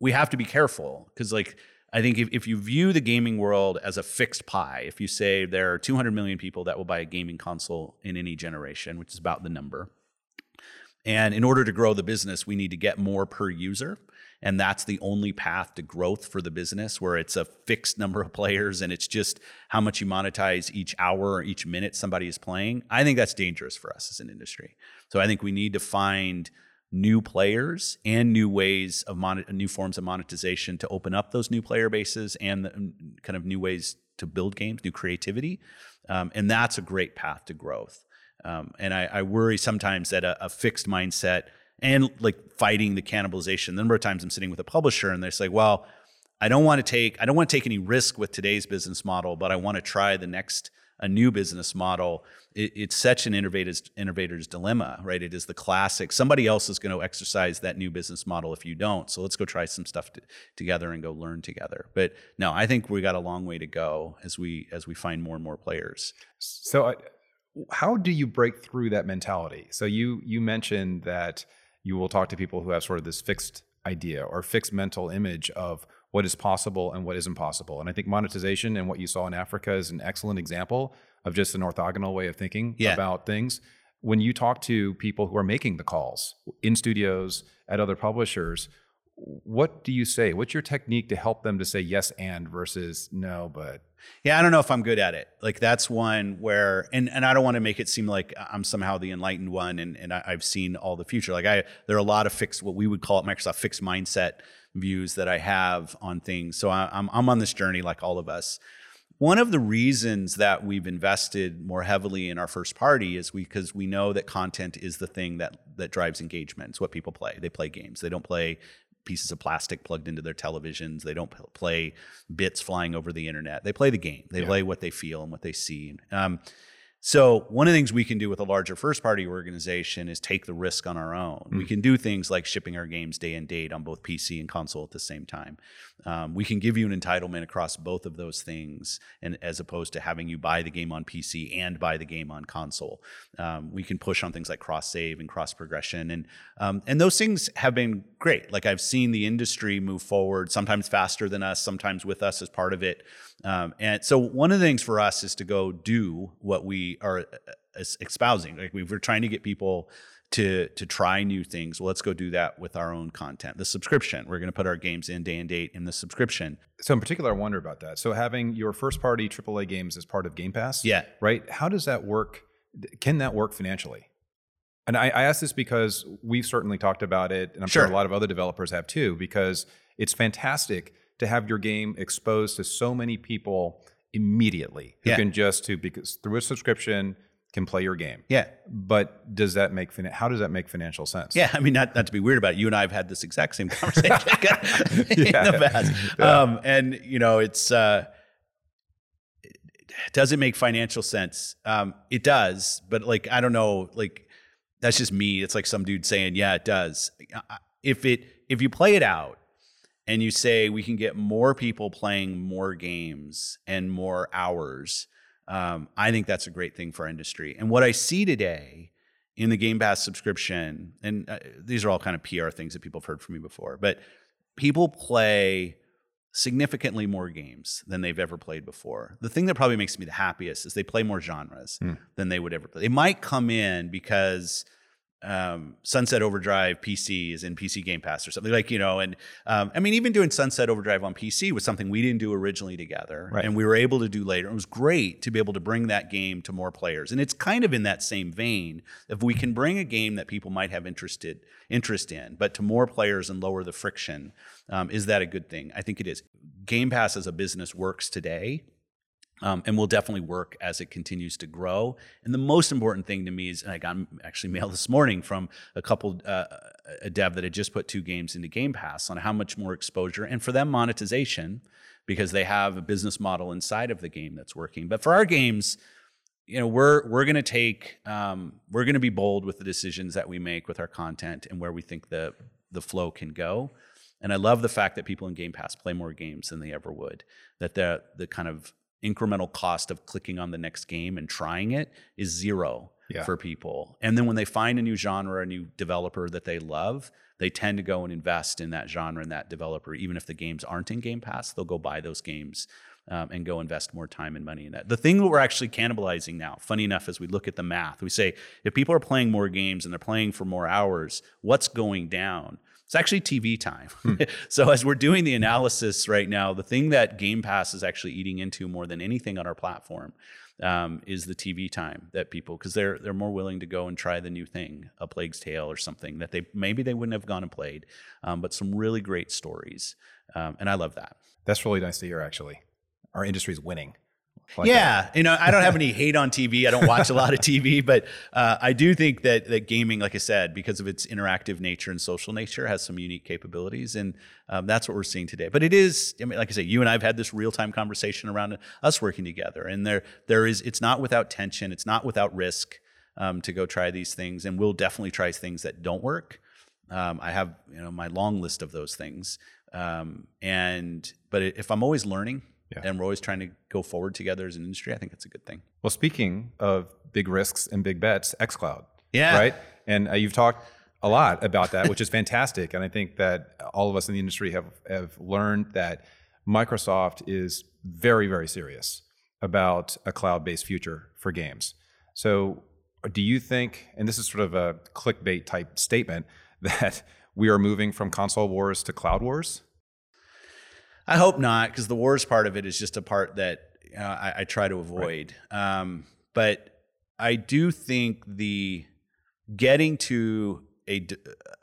we have to be careful because, like, I think if, if you view the gaming world as a fixed pie, if you say there are 200 million people that will buy a gaming console in any generation, which is about the number, and in order to grow the business, we need to get more per user. And that's the only path to growth for the business where it's a fixed number of players and it's just how much you monetize each hour or each minute somebody is playing. I think that's dangerous for us as an industry. So i think we need to find new players and new ways of mon- new forms of monetization to open up those new player bases and the, kind of new ways to build games new creativity. Um, and that's a great path to growth um, and I, I, worry sometimes that a, a fixed mindset and like fighting the cannibalization. The number of times I'm sitting with a publisher and they're like, well, I don't want to take I don't want to take any risk with today's business model, but I want to try the next a new business model. It, it's such an innovator's innovator's dilemma, right? It is the classic. Somebody else is going to exercise that new business model if you don't. So let's go try some stuff to, together and go learn together. But no, I think we got a long way to go as we as we find more and more players. So, uh, how do you break through that mentality? So you you mentioned that you will talk to people who have sort of this fixed idea or fixed mental image of what is possible and what isn't possible. And I think monetization and what you saw in Africa is an excellent example of just an orthogonal way of thinking yeah. about things. When you talk to people who are making the calls in studios at other publishers, what do you say? What's your technique to help them to say yes and versus no, but yeah, I don't know if I'm good at it. Like that's one where, and and I don't want to make it seem like I'm somehow the enlightened one, and and I, have seen all the future. Like I, there are a lot of fixed, what we would call at Microsoft fixed mindset views that I have on things. So I, I'm I'm on this journey like all of us. One of the reasons that we've invested more heavily in our first party is because we know that content is the thing that that drives engagement. It's what people play. They play games. They don't play pieces of plastic plugged into their televisions. They don't play bits flying over the internet. They play the game. They yeah. play what they feel and what they see. Um, so one of the things we can do with a larger first party organization is take the risk on our own. Mm. We can do things like shipping our games day and date on both PC and console at the same time. Um, we can give you an entitlement across both of those things, and as opposed to having you buy the game on PC and buy the game on console. Um, we can push on things like cross save and cross progression, and um, and those things have been great. Like I've seen the industry move forward, sometimes faster than us, sometimes with us as part of it. Um, and so one of the things for us is to go do what we are uh, espousing. Like we are trying to get people to to try new things. Well, let's go do that with our own content. The subscription. We're going to put our games in day and date in the subscription. So in particular, I wonder about that. So having your first party AAA games as part of Game Pass, yeah, right? How does that work? Can that work financially? And I, I ask this because we've certainly talked about it, and I'm sure. sure a lot of other developers have too. Because it's fantastic to have your game exposed to so many people immediately who yeah. can just to because through a subscription can play your game. Yeah. But does that make how does that make financial sense? Yeah, I mean not not to be weird about it, you and I have had this exact same conversation in yeah. the past. Yeah. Um, and you know, it's uh does it make financial sense? Um, it does, but like I don't know, like that's just me. It's like some dude saying, "Yeah, it does." If it if you play it out and you say we can get more people playing more games and more hours, um, I think that's a great thing for our industry. And what I see today in the Game Pass subscription, and uh, these are all kind of PR things that people have heard from me before, but people play significantly more games than they've ever played before. The thing that probably makes me the happiest is they play more genres mm. than they would ever play. They might come in because um, Sunset Overdrive PC is in PC Game Pass or something like you know, and um, I mean even doing Sunset Overdrive on PC was something we didn't do originally together, Right. and we were able to do later. It was great to be able to bring that game to more players, and it's kind of in that same vein. If we can bring a game that people might have interested interest in, but to more players and lower the friction, um, is that a good thing? I think it is. Game Pass as a business works today um, and will definitely work as it continues to grow. And the most important thing to me is, and I got actually mail this morning from a couple, uh, a dev that had just put two games into Game Pass on how much more exposure and for them monetization because they have a business model inside of the game that's working. But for our games, you know, we're we're going to take, um, we're going to be bold with the decisions that we make with our content and where we think the the flow can go. And I love the fact that people in Game Pass play more games than they ever would. That the the kind of incremental cost of clicking on the next game and trying it is zero Yeah. for people. And then when they find a new genre, a new developer that they love, they tend to go and invest in that genre and that developer. Even if the games aren't in Game Pass, they'll go buy those games um, and go invest more time and money in that. The thing that we're actually cannibalizing now, funny enough, as we look at the math, we say if people are playing more games and they're playing for more hours, what's going down? It's actually TV time. so as we're doing the analysis right now, the thing that Game Pass is actually eating into more than anything on our platform um, is the TV time that people because they're they're more willing to go and try the new thing, a Plague's Tale or something that they maybe they wouldn't have gone and played, um, but some really great stories, um, and I love that. That's really nice to hear, actually. Our industry is winning. Like that. yeah, you know, I don't have any hate on TV. I don't watch a lot of TV, but uh, I do think that that gaming, like I said, because of its interactive nature and social nature, has some unique capabilities, and um, that's what we're seeing today. But it is, I mean, like I say, you and I have had this real time conversation around us working together, and there there is, it's not without tension, it's not without risk um, to go try these things, and we'll definitely try things that don't work. Um, I have, you know, my long list of those things, um, and but if I'm always learning. Yeah. And we're always trying to go forward together as an industry. I think that's a good thing. Well, speaking of big risks and big bets, xCloud. Yeah. Right. And uh, you've talked a lot about that, which is fantastic. And I think that all of us in the industry have have learned that Microsoft is very, very serious about a cloud-based future for games. So, do you think, and this is sort of a clickbait type statement, that we are moving from console wars to cloud wars? I hope not, because the wars part of it is just a part that uh, I, I try to avoid. Um, but I do think the getting to a,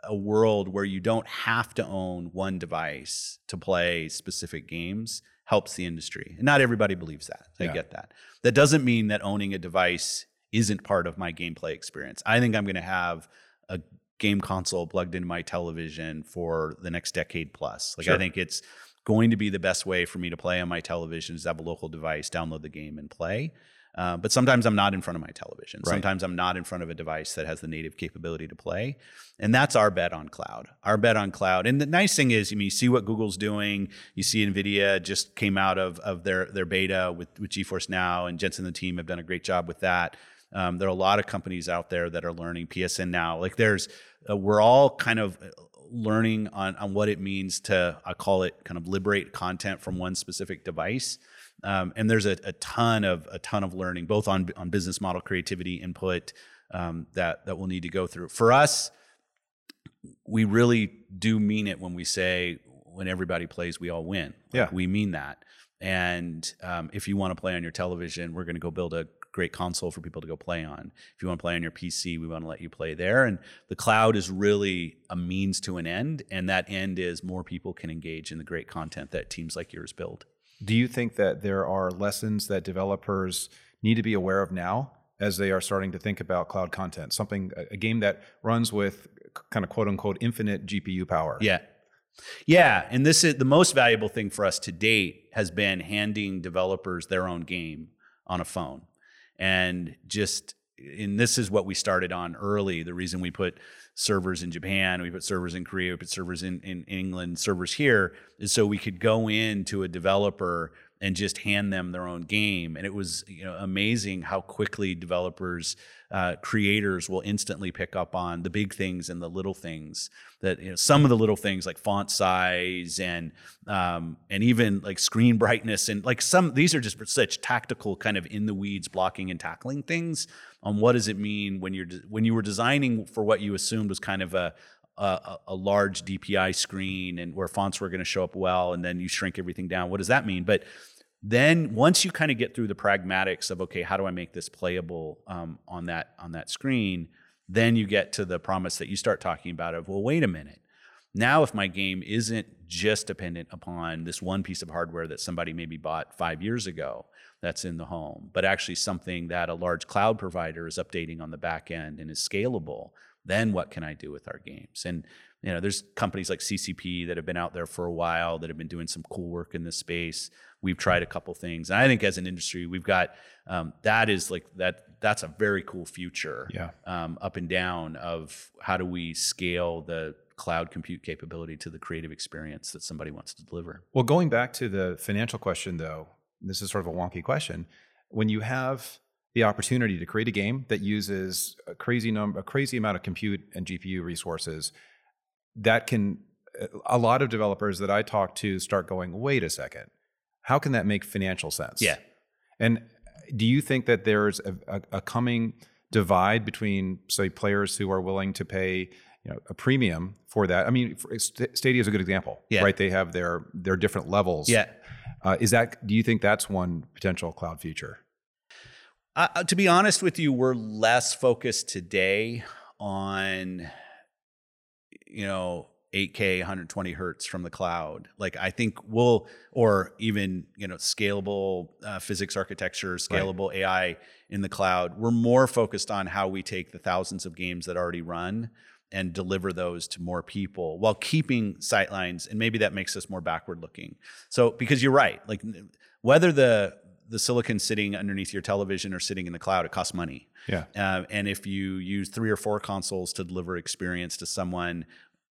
a world where you don't have to own one device to play specific games helps the industry. And not everybody believes that. I Yeah. get that. That doesn't mean that owning a device isn't part of my gameplay experience. I think I'm going to have a game console plugged into my television for the next decade plus. Like I think it's going to be the best way for me to play on my television is to have a local device, download the game, and play. Uh, but sometimes I'm not in front of my television. Right. Sometimes I'm not in front of a device that has the native capability to play. And that's our bet on cloud. Our bet on cloud. And the nice thing is, I mean, you see what Google's doing. You see NVIDIA just came out of, of their, their beta with, with GeForce Now, and Jensen and the team have done a great job with that. Um, there are a lot of companies out there that are learning PSN now. Like there's, uh, we're all kind of learning on, on what it means to, I call it kind of liberate content from one specific device. Um, and there's a, a ton of a ton of learning, both on on business model creativity input um, that that we'll need to go through. For us, we really do mean it when we say when everybody plays, we all win. Like, Yeah. we mean that. And um, if you want to play on your television, we're going to go build a great console for people to go play on. If you want to play on your PC, we want to let you play there. And the cloud is really a means to an end, and that end is more people can engage in the great content that teams like yours build. Do you think that there are lessons that developers need to be aware of now as they are starting to think about cloud content? Something, a game that runs with kind of quote unquote infinite GPU power. Yeah. Yeah. And this is the most valuable thing for us to date has been handing developers their own game on a phone. And just, and this is what we started on early. The reason we put servers in Japan, we put servers in Korea, we put servers in, in England, servers here is so we could go into a developer and just hand them their own game. And it was you know amazing how quickly developers, uh, creators will instantly pick up on the big things and the little things. That you know some of the little things like font size and um, and even like screen brightness and like some these are just such tactical kind of in the weeds blocking and tackling things on what does it mean when you're when you were designing for what you assumed was kind of a a, a, large DPI screen and where fonts were going to show up well, and then you shrink everything down. What does that mean? But then once you kind of get through the pragmatics of okay, how do I make this playable um, on that on that screen? Then you get to the promise that you start talking about of well, wait a minute. Now, if my game isn't just dependent upon this one piece of hardware that somebody maybe bought five years ago that's in the home, but actually something that a large cloud provider is updating on the back end and is scalable, then what can I do with our games? And you know, there's companies like CCP that have been out there for a while that have been doing some cool work in this space. We've tried a couple things, and I think as an industry, we've got um, that is like that. That's a very cool future. Yeah. Um, up and down of how do we scale the cloud compute capability to the creative experience that somebody wants to deliver. Well, going back to the financial question, though, this is sort of a wonky question. When you have the opportunity to create a game that uses a crazy number, a crazy amount of compute and GPU resources, that can a lot of developers that I talk to start going, wait a second, how can that make financial sense? Yeah. And do you think that there's a, a, a coming divide between, say, players who are willing to pay you know, a premium for that? I mean, Stadia is a good example, yeah. right? They have their their different levels. Yeah. Uh, is that? Do you think that's one potential cloud future? Uh, to be honest with you, we're less focused today on, you know, 8K 120 hertz from the cloud. Like I think we'll, or even you know, scalable uh, physics architecture, scalable right. AI in the cloud. We're more focused on how we take the thousands of games that already run and deliver those to more people while keeping sightlines and maybe that makes us more backward looking so because you're right like whether the the silicon sitting underneath your television or sitting in the cloud, it costs money. Yeah. Uh, and if you use three or four consoles to deliver experience to someone,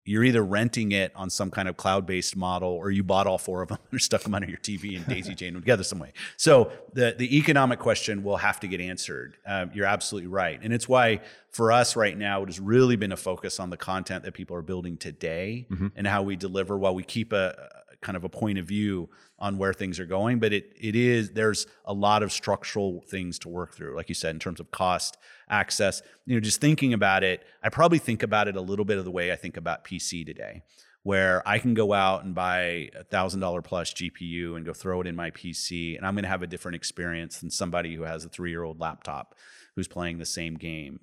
you're either renting it on some kind of cloud-based model or you bought all four of them and stuck them under your TV and daisy chained them together some way. So the, the economic question will have to get answered. Uh, you're absolutely right. And it's why for us right now, it has really been a focus on the content that people are building today mm-hmm. and how we deliver while we keep a, kind of a point of view on where things are going. But it it is there's a lot of structural things to work through, like you said, in terms of cost, access. You know, just thinking about it, I probably think about it a little bit of the way I think about PC today, where I can go out and buy a thousand dollar plus GPU and go throw it in my PC, and I'm going to have a different experience than somebody who has a three year old laptop who's playing the same game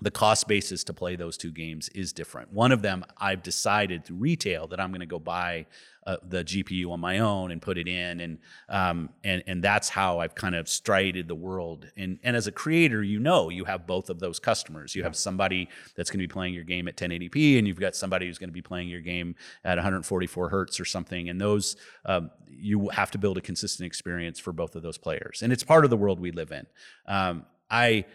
the cost basis to play those two games is different. One of them, I've decided through retail that I'm going to go buy uh, the GPU on my own and put it in, and um, and and that's how I've kind of strided the world. And and as a creator, you know, you have both of those customers. You have somebody that's going to be playing your game at 1080p, and you've got somebody who's going to be playing your game at 144 hertz or something. And those um, you have to build a consistent experience for both of those players, and it's part of the world we live in. Um, I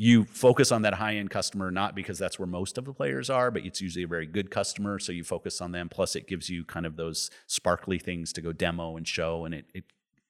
you focus on that high end customer not because that's where most of the players are but it's usually a very good customer so you focus on them. Plus it gives you kind of those sparkly things to go demo and show and it, it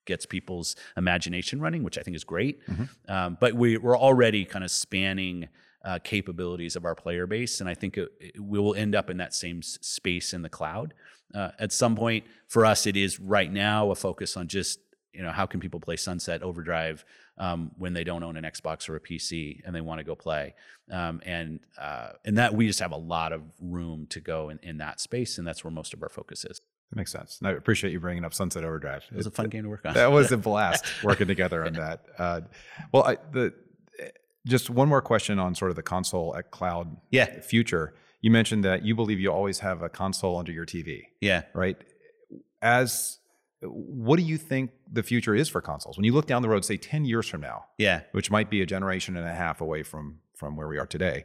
gets people's imagination running which i think is great. Mm-hmm. um, but we, we're already kind of spanning uh, capabilities of our player base and i think it, it, we will end up in that same space in the cloud. Uh, at some point for us it is right now a focus on just you know how can people play sunset overdrive um, when they don't own an Xbox or a PC and they want to go play. Um, and uh, and that we just have a lot of room to go in, in that space, and that's where most of our focus is. That makes sense. And I appreciate you bringing up Sunset Overdrive. It was a fun it, game to work on. That was a blast working together on that. Uh, well, I, the just one more question on sort of the console at cloud yeah. future. You mentioned that you believe you always have a console under your TV. Yeah. Right. As what do you think the future is for consoles? When you look down the road say 10 years from now yeah. which might be a generation and a half away from from where we are today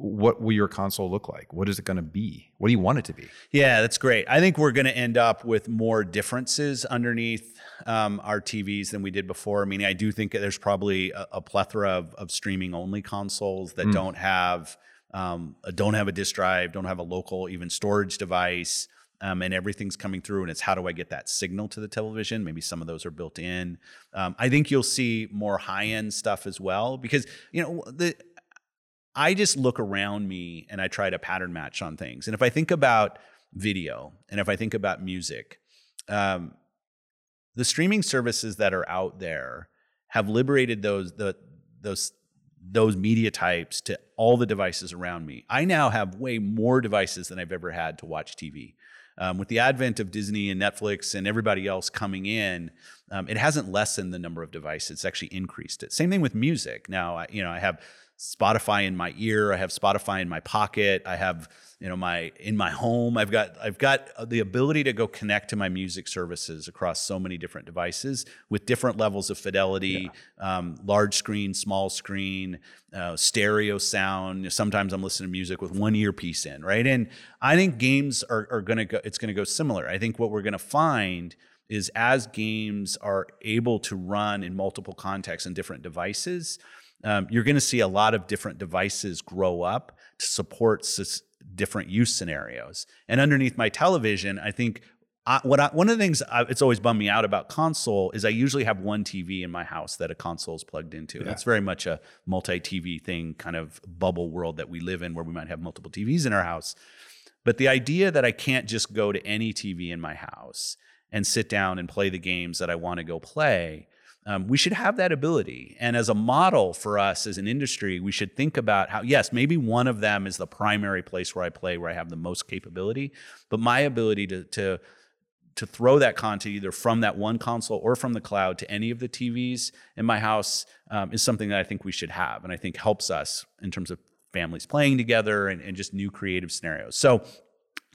what will your console look like? What is it going to be? What do you want it to be? Yeah that's great. I think we're going to end up with more differences underneath um, our tvs than we did before. I mean i do think there's probably a, a plethora of, of, streaming only consoles that mm. don't have um, don't have a disk drive don't have a local even storage device um, and everything's coming through and it's how do i get that signal to the television maybe some of those are built in um, i think you'll see more high-end stuff as well because you know the i just look around me and i try to pattern match on things and if i think about video and if i think about music um, the streaming services that are out there have liberated those the those those media types to all the devices around me. I now have way more devices than I've ever had to watch TV. Um, with the advent of Disney and Netflix and everybody else coming in, um, it hasn't lessened the number of devices; it's actually increased it. Same thing with music. Now, I, you know, I have Spotify in my ear. I have Spotify in my pocket. I have you know my in my home. I've got I've got the ability to go connect to my music services across so many different devices with different levels of fidelity, yeah. um, large screen, small screen, uh, stereo sound. Sometimes I'm listening to music with one earpiece in, right? And I think games are, are gonna go. It's gonna go similar. I think what we're gonna find is as games are able to run in multiple contexts and different devices um, you're going to see a lot of different devices grow up to support s- different use scenarios. And underneath my television, I think I, what I, one of the things I, it's always bummed me out about console is I usually have one TV in my house that a console is plugged into. Yeah. It's very much a multi-TV thing, kind of bubble world that we live in, where we might have multiple TVs in our house. But the idea that I can't just go to any TV in my house and sit down and play the games that I want to go play um, we should have that ability. And as a model for us as an industry, we should think about how, yes, maybe one of them is the primary place where I play, where I have the most capability, but my ability to, to, to throw that content either from that one console or from the cloud to any of the TVs in my house um, is something that I think we should have. And I think helps us in terms of families playing together and, and just new creative scenarios. So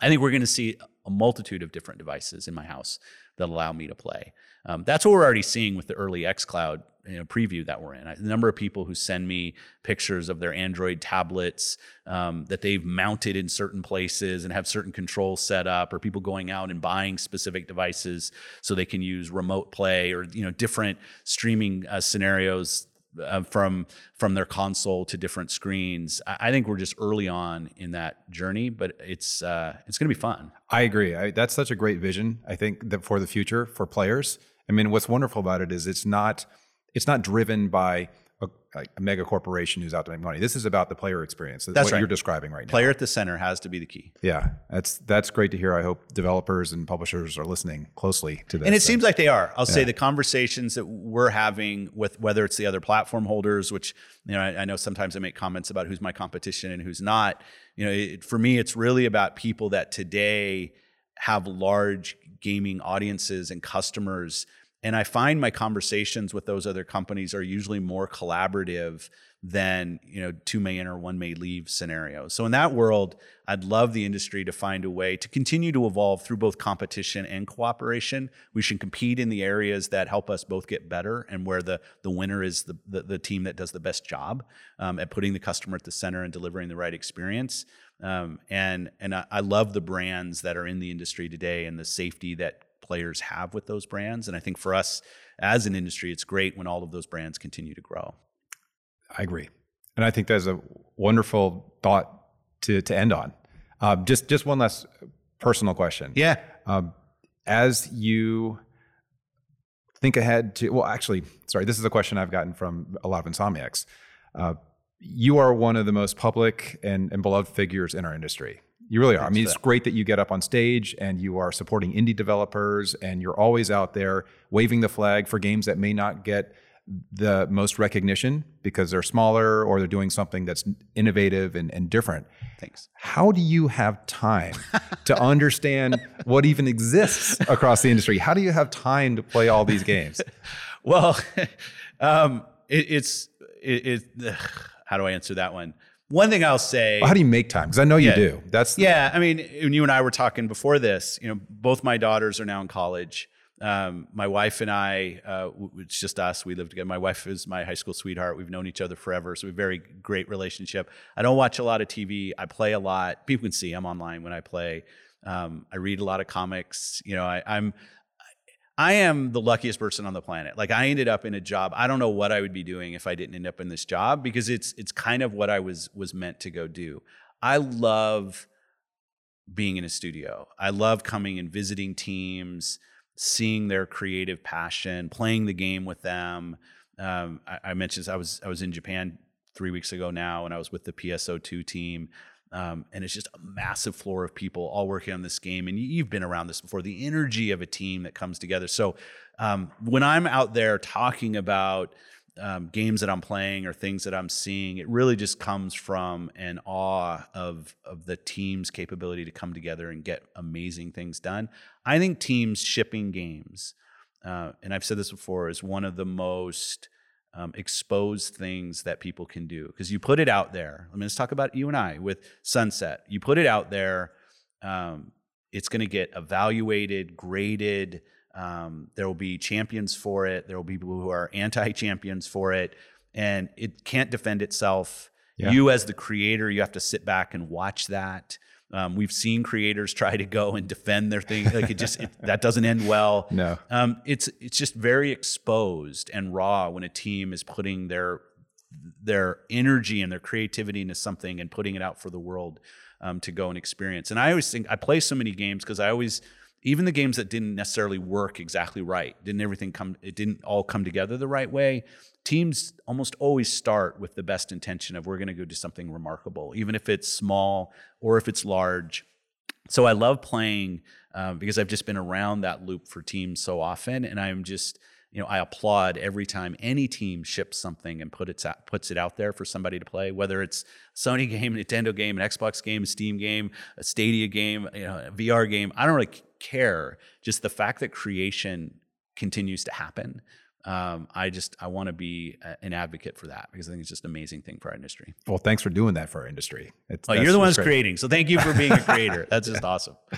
I think we're going to see a multitude of different devices in my house that allow me to play. Um, that's what we're already seeing with the early xCloud you know, preview that we're in. The number of people who send me pictures of their Android tablets um, that they've mounted in certain places and have certain controls set up, or people going out and buying specific devices so they can use remote play or you know different streaming uh, scenarios uh, from from their console to different screens. I, I, think we're just early on in that journey, but it's uh, it's going to be fun. I agree. I, that's such a great vision. I think that for the future for players I mean, what's wonderful about it is it's not it's not driven by a, a mega corporation who's out to make money. This is about the player experience. That's, that's what right. you're describing right now. Player at the center has to be the key. Yeah, that's that's great to hear. I hope developers and publishers are listening closely to this. And it seems like they are. I'll yeah. say the conversations that we're having with whether it's the other platform holders, which you know I, I know sometimes I make comments about who's my competition and who's not. You know, it, for me, it's really about people that today have large gaming audiences and customers. And I find my conversations with those other companies are usually more collaborative than you know two may enter one may leave scenarios. So in that world i'd love the industry to find a way to continue to evolve through both competition and cooperation. We should compete in the areas that help us both get better and where the the winner is the the, the team that does the best job um, at putting the customer at the center and delivering the right experience. Um, and and I, I love the brands that are in the industry today and the safety that players have with those brands. And I think for us as an industry, it's great when all of those brands continue to grow. I agree, and I think that's a wonderful thought to to end on. Um, just just one last personal question. Yeah. Um, as you think ahead to well, actually, sorry, this is a question I've gotten from a lot of insomniacs. Uh, you are one of the most public and, and beloved figures in our industry. You really are. I mean, it's great that you get up on stage and you are supporting indie developers and you're always out there waving the flag for games that may not get the most recognition because they're smaller or they're doing something that's innovative and, and different. Thanks. How do you have time to understand what even exists across the industry? How do you have time to play all these games? well, um, it, it's it, it, how do I answer that one? One thing I'll say. Well, how do you make time? Because I know you yeah, do. That's yeah. I mean, when you and I were talking before this, you know, both my daughters are now in college. Um, my wife and I, uh, it's just us. We live together. My wife is my high school sweetheart. We've known each other forever, so we have a very great relationship. I don't watch a lot of TV. I play a lot. People can see I'm online when I play. Um, I read a lot of comics. You know, I, I'm I am the luckiest person on the planet. Like I ended up in a job. I don't know what I would be doing if I didn't end up in this job because it's it's kind of what I was was meant to go do. I love being in a studio. I love coming and visiting teams, seeing their creative passion, playing the game with them. Um, I, I, mentioned I was I was in Japan three weeks ago now, and I was with the PSO2 team. Um, and it's just a massive floor of people all working on this game. And you've been around this before the energy of a team that comes together. So um, when I'm out there talking about um, games that I'm playing or things that I'm seeing, it really just comes from an awe of of the team's capability to come together and get amazing things done. I think teams shipping games, uh, and I've said this before, is one of the most um, exposed things that people can do because you put it out there. I mean, let's talk about you and I with Sunset. You put it out there, um, it's going to get evaluated, graded. Um, there will be champions for it. There will be people who are anti-champions for it, and it can't defend itself. Yeah. You, as the creator, you have to sit back and watch that. Um, we've seen creators try to go and defend their thing. Like it just it, that doesn't end well. No, um, it's it's just very exposed and raw when a team is putting their their energy and their creativity into something and putting it out for the world um, to go and experience. And I always think I play so many games because I always even the games that didn't necessarily work exactly right didn't everything come it didn't all come together the right way teams almost always start with the best intention of we're going to go do something remarkable even if it's small or if it's large. So i love playing uh, because i've just been around that loop for teams so often and i'm just you know, I applaud every time any team ships something and put it out, puts it out there for somebody to play, whether it's Sony game, Nintendo game, an Xbox game, a Steam game, a Stadia game, you know, a VR game. I don't really care. Just the fact that creation continues to happen um, I just I want to be a, an advocate for that because I think it's just an amazing thing for our industry. Well, thanks for doing that for our industry. It's, oh, you're the ones creating, so thank you for being a creator. that's just awesome.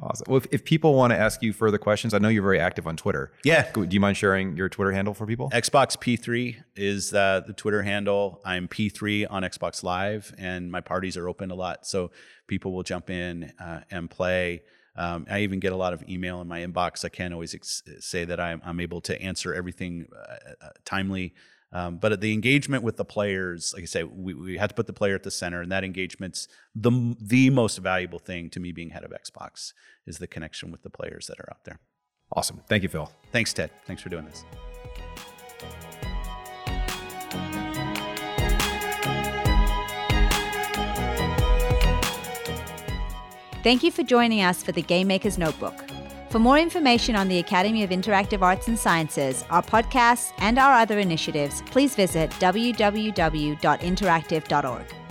Awesome. Well, if, if, people want to ask you further questions, I know you're very active on Twitter. Yeah. Do you mind sharing your Twitter handle for people? Xbox P3 is uh, the Twitter handle. I'm P3 on Xbox Live, and my parties are open a lot, so people will jump in uh, and play. Um, I even get a lot of email in my inbox. I can't always ex- say that I'm, I'm, able to answer everything uh, uh, timely. Um, but the engagement with the players, like I say, we, we had to put the player at the center, and that engagement's the the most valuable thing to me being head of Xbox is the connection with the players that are out there. Awesome. Thank you, Phil. Thanks, Ted. Thanks for doing this. Thank you for joining us for the Game Maker's Notebook. For more information on the Academy of Interactive Arts and Sciences, our podcasts, and our other initiatives, please visit www.interactive.org.